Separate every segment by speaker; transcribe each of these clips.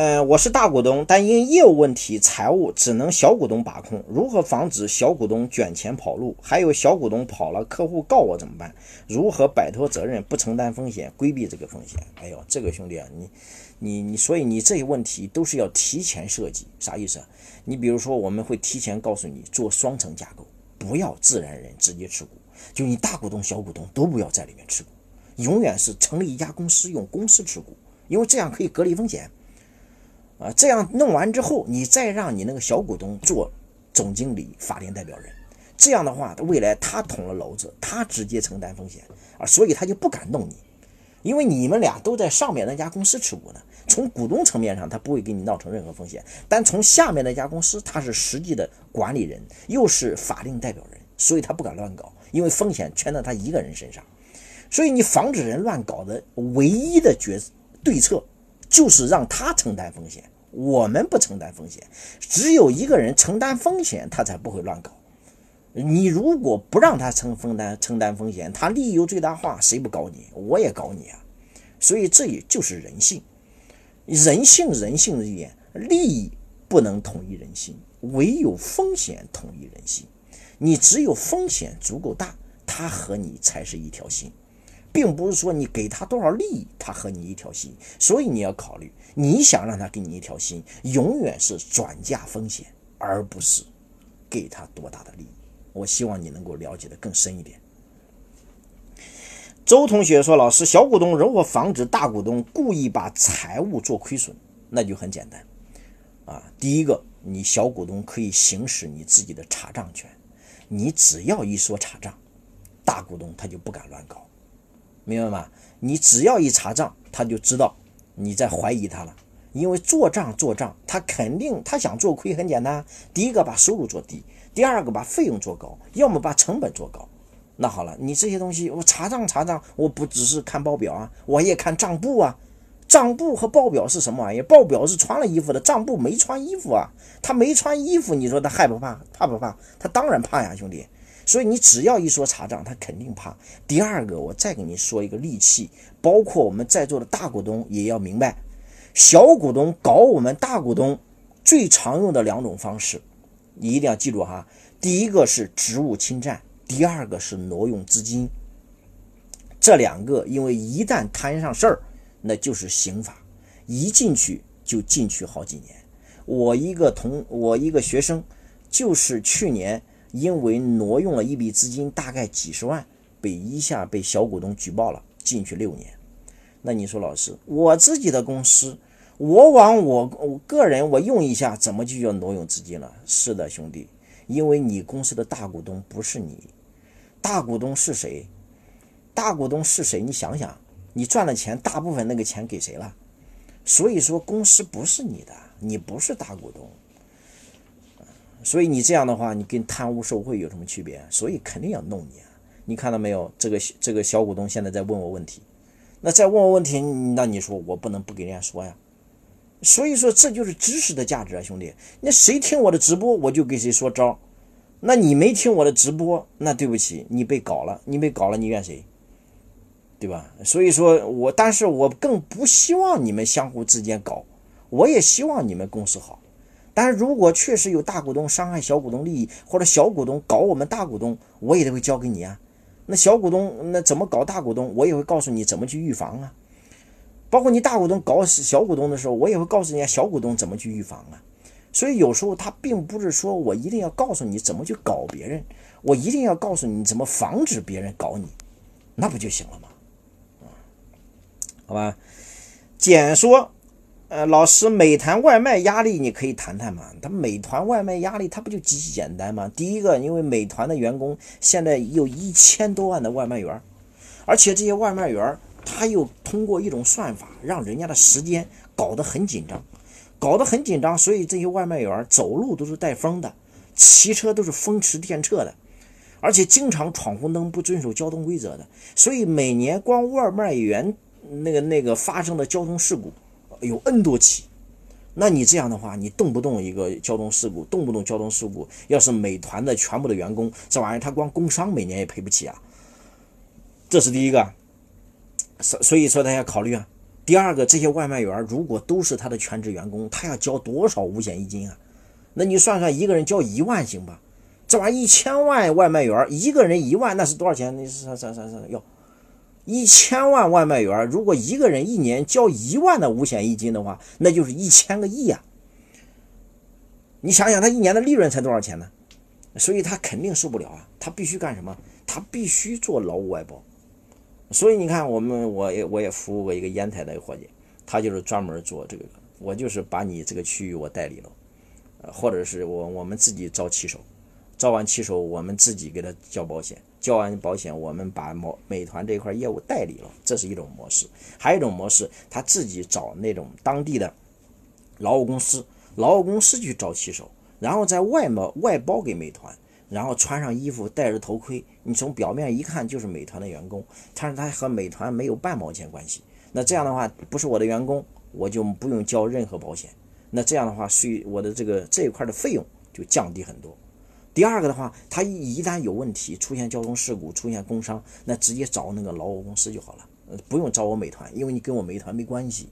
Speaker 1: 呃，我是大股东，但因业务问题，财务只能小股东把控。如何防止小股东卷钱跑路？还有小股东跑了，客户告我怎么办？如何摆脱责任，不承担风险，规避这个风险？哎呦，这个兄弟啊，你你你，所以你这些问题都是要提前设计，啥意思？你比如说，我们会提前告诉你做双层架构，不要自然人直接持股，就你大股东、小股东都不要在里面持股，永远是成立一家公司用公司持股，因为这样可以隔离风险。啊，这样弄完之后，你再让你那个小股东做总经理、法定代表人，这样的话，未来他捅了娄子，他直接承担风险啊，所以他就不敢弄你，因为你们俩都在上面那家公司持股呢。从股东层面上，他不会给你闹成任何风险，但从下面那家公司，他是实际的管理人，又是法定代表人，所以他不敢乱搞，因为风险全在他一个人身上。所以你防止人乱搞的唯一的决对策。就是让他承担风险，我们不承担风险，只有一个人承担风险，他才不会乱搞。你如果不让他承分担承担风险，他利益最大化，谁不搞你？我也搞你啊！所以这也就是人性，人性人性的言，利益不能统一人心，唯有风险统一人心。你只有风险足够大，他和你才是一条心。并不是说你给他多少利益，他和你一条心，所以你要考虑，你想让他给你一条心，永远是转嫁风险，而不是给他多大的利益。我希望你能够了解的更深一点。周同学说：“老师，小股东如何防止大股东故意把财务做亏损？那就很简单啊，第一个，你小股东可以行使你自己的查账权，你只要一说查账，大股东他就不敢乱搞。”明白吗？你只要一查账，他就知道你在怀疑他了。因为做账做账，他肯定他想做亏，很简单。第一个把收入做低，第二个把费用做高，要么把成本做高。那好了，你这些东西我查账查账，我不只是看报表啊，我也看账簿啊。账簿和报表是什么玩意？报表是穿了衣服的，账簿没穿衣服啊。他没穿衣服，你说他害不怕？怕不怕？他当然怕呀，兄弟。所以你只要一说查账，他肯定怕。第二个，我再给你说一个利器，包括我们在座的大股东也要明白，小股东搞我们大股东最常用的两种方式，你一定要记住哈。第一个是职务侵占，第二个是挪用资金。这两个，因为一旦摊上事儿，那就是刑法，一进去就进去好几年。我一个同我一个学生，就是去年。因为挪用了一笔资金，大概几十万，被一下被小股东举报了，进去六年。那你说，老师，我自己的公司，我往我我个人我用一下，怎么就叫挪用资金了？是的，兄弟，因为你公司的大股东不是你，大股东是谁？大股东是谁？你想想，你赚了钱，大部分那个钱给谁了？所以说，公司不是你的，你不是大股东。所以你这样的话，你跟贪污受贿有什么区别？所以肯定要弄你啊！你看到没有？这个这个小股东现在在问我问题，那再问我问题，那你说我不能不给人家说呀？所以说这就是知识的价值啊，兄弟！那谁听我的直播，我就给谁说招。那你没听我的直播，那对不起，你被搞了，你被搞了，你怨谁？对吧？所以说我，但是我更不希望你们相互之间搞，我也希望你们公司好。但是如果确实有大股东伤害小股东利益，或者小股东搞我们大股东，我也得会交给你啊。那小股东那怎么搞大股东，我也会告诉你怎么去预防啊。包括你大股东搞小股东的时候，我也会告诉人家小股东怎么去预防啊。所以有时候他并不是说我一定要告诉你怎么去搞别人，我一定要告诉你怎么防止别人搞你，那不就行了吗？啊，好吧，简说。呃，老师，美团外卖压力你可以谈谈吗？他美团外卖压力，他不就极其简单吗？第一个，因为美团的员工现在有一千多万的外卖员，而且这些外卖员他又通过一种算法，让人家的时间搞得很紧张，搞得很紧张，所以这些外卖员走路都是带风的，骑车都是风驰电掣的，而且经常闯红灯，不遵守交通规则的，所以每年光外卖员那个那个发生的交通事故。有 N 多起，那你这样的话，你动不动一个交通事故，动不动交通事故，要是美团的全部的员工，这玩意儿他光工伤每年也赔不起啊。这是第一个，所所以说大家考虑啊，第二个，这些外卖员如果都是他的全职员工，他要交多少五险一金啊？那你算算，一个人交一万行吧？这玩意儿一千万外卖员，一个人一万，那是多少钱？你算算算算要，一千万外卖员，如果一个人一年交一万的五险一金的话，那就是一千个亿呀！你想想，他一年的利润才多少钱呢？所以他肯定受不了啊！他必须干什么？他必须做劳务外包。所以你看，我们我也我也服务过一个烟台的伙计，他就是专门做这个，我就是把你这个区域我代理了，呃，或者是我我们自己招骑手。招完骑手，我们自己给他交保险，交完保险，我们把美美团这一块业务代理了，这是一种模式。还有一种模式，他自己找那种当地的劳务公司，劳务公司去招骑手，然后在外贸外包给美团，然后穿上衣服，戴着头盔，你从表面一看就是美团的员工，但是他和美团没有半毛钱关系。那这样的话，不是我的员工，我就不用交任何保险。那这样的话，税我的这个这一块的费用就降低很多。第二个的话，他一旦有问题，出现交通事故，出现工伤，那直接找那个劳务公司就好了，不用找我美团，因为你跟我美团没关系。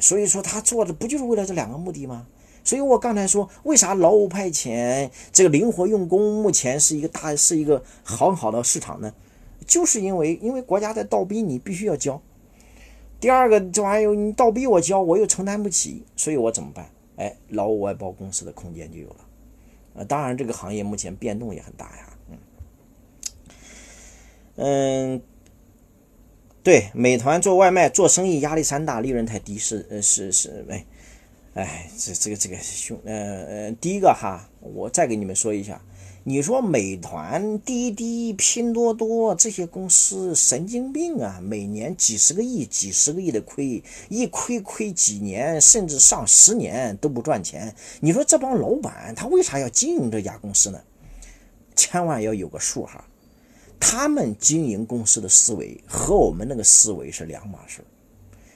Speaker 1: 所以说他做的不就是为了这两个目的吗？所以我刚才说，为啥劳务派遣这个灵活用工目前是一个大是一个很好的市场呢？就是因为因为国家在倒逼你必须要交。第二个这玩意儿你倒逼我交，我又承担不起，所以我怎么办？哎，劳务外包公司的空间就有了。呃，当然，这个行业目前变动也很大呀。嗯，嗯，对，美团做外卖做生意压力山大，利润太低，是呃是是哎哎，这这个这个兄呃呃，第一个哈，我再给你们说一下。你说美团、滴滴、拼多多这些公司神经病啊！每年几十个亿、几十个亿的亏，一亏亏几年，甚至上十年都不赚钱。你说这帮老板他为啥要经营这家公司呢？千万要有个数哈，他们经营公司的思维和我们那个思维是两码事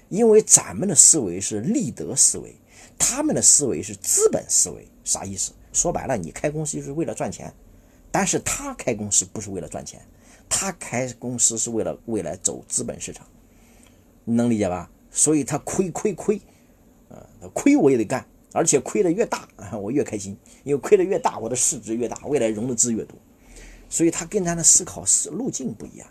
Speaker 1: 因为咱们的思维是利得思维，他们的思维是资本思维，啥意思？说白了，你开公司就是为了赚钱，但是他开公司不是为了赚钱，他开公司是为了未来走资本市场，你能理解吧？所以他亏亏亏，啊，亏我也得干，而且亏的越大，我越开心，因为亏的越大，我的市值越大，未来融的资越多，所以他跟咱的思考思路径不一样。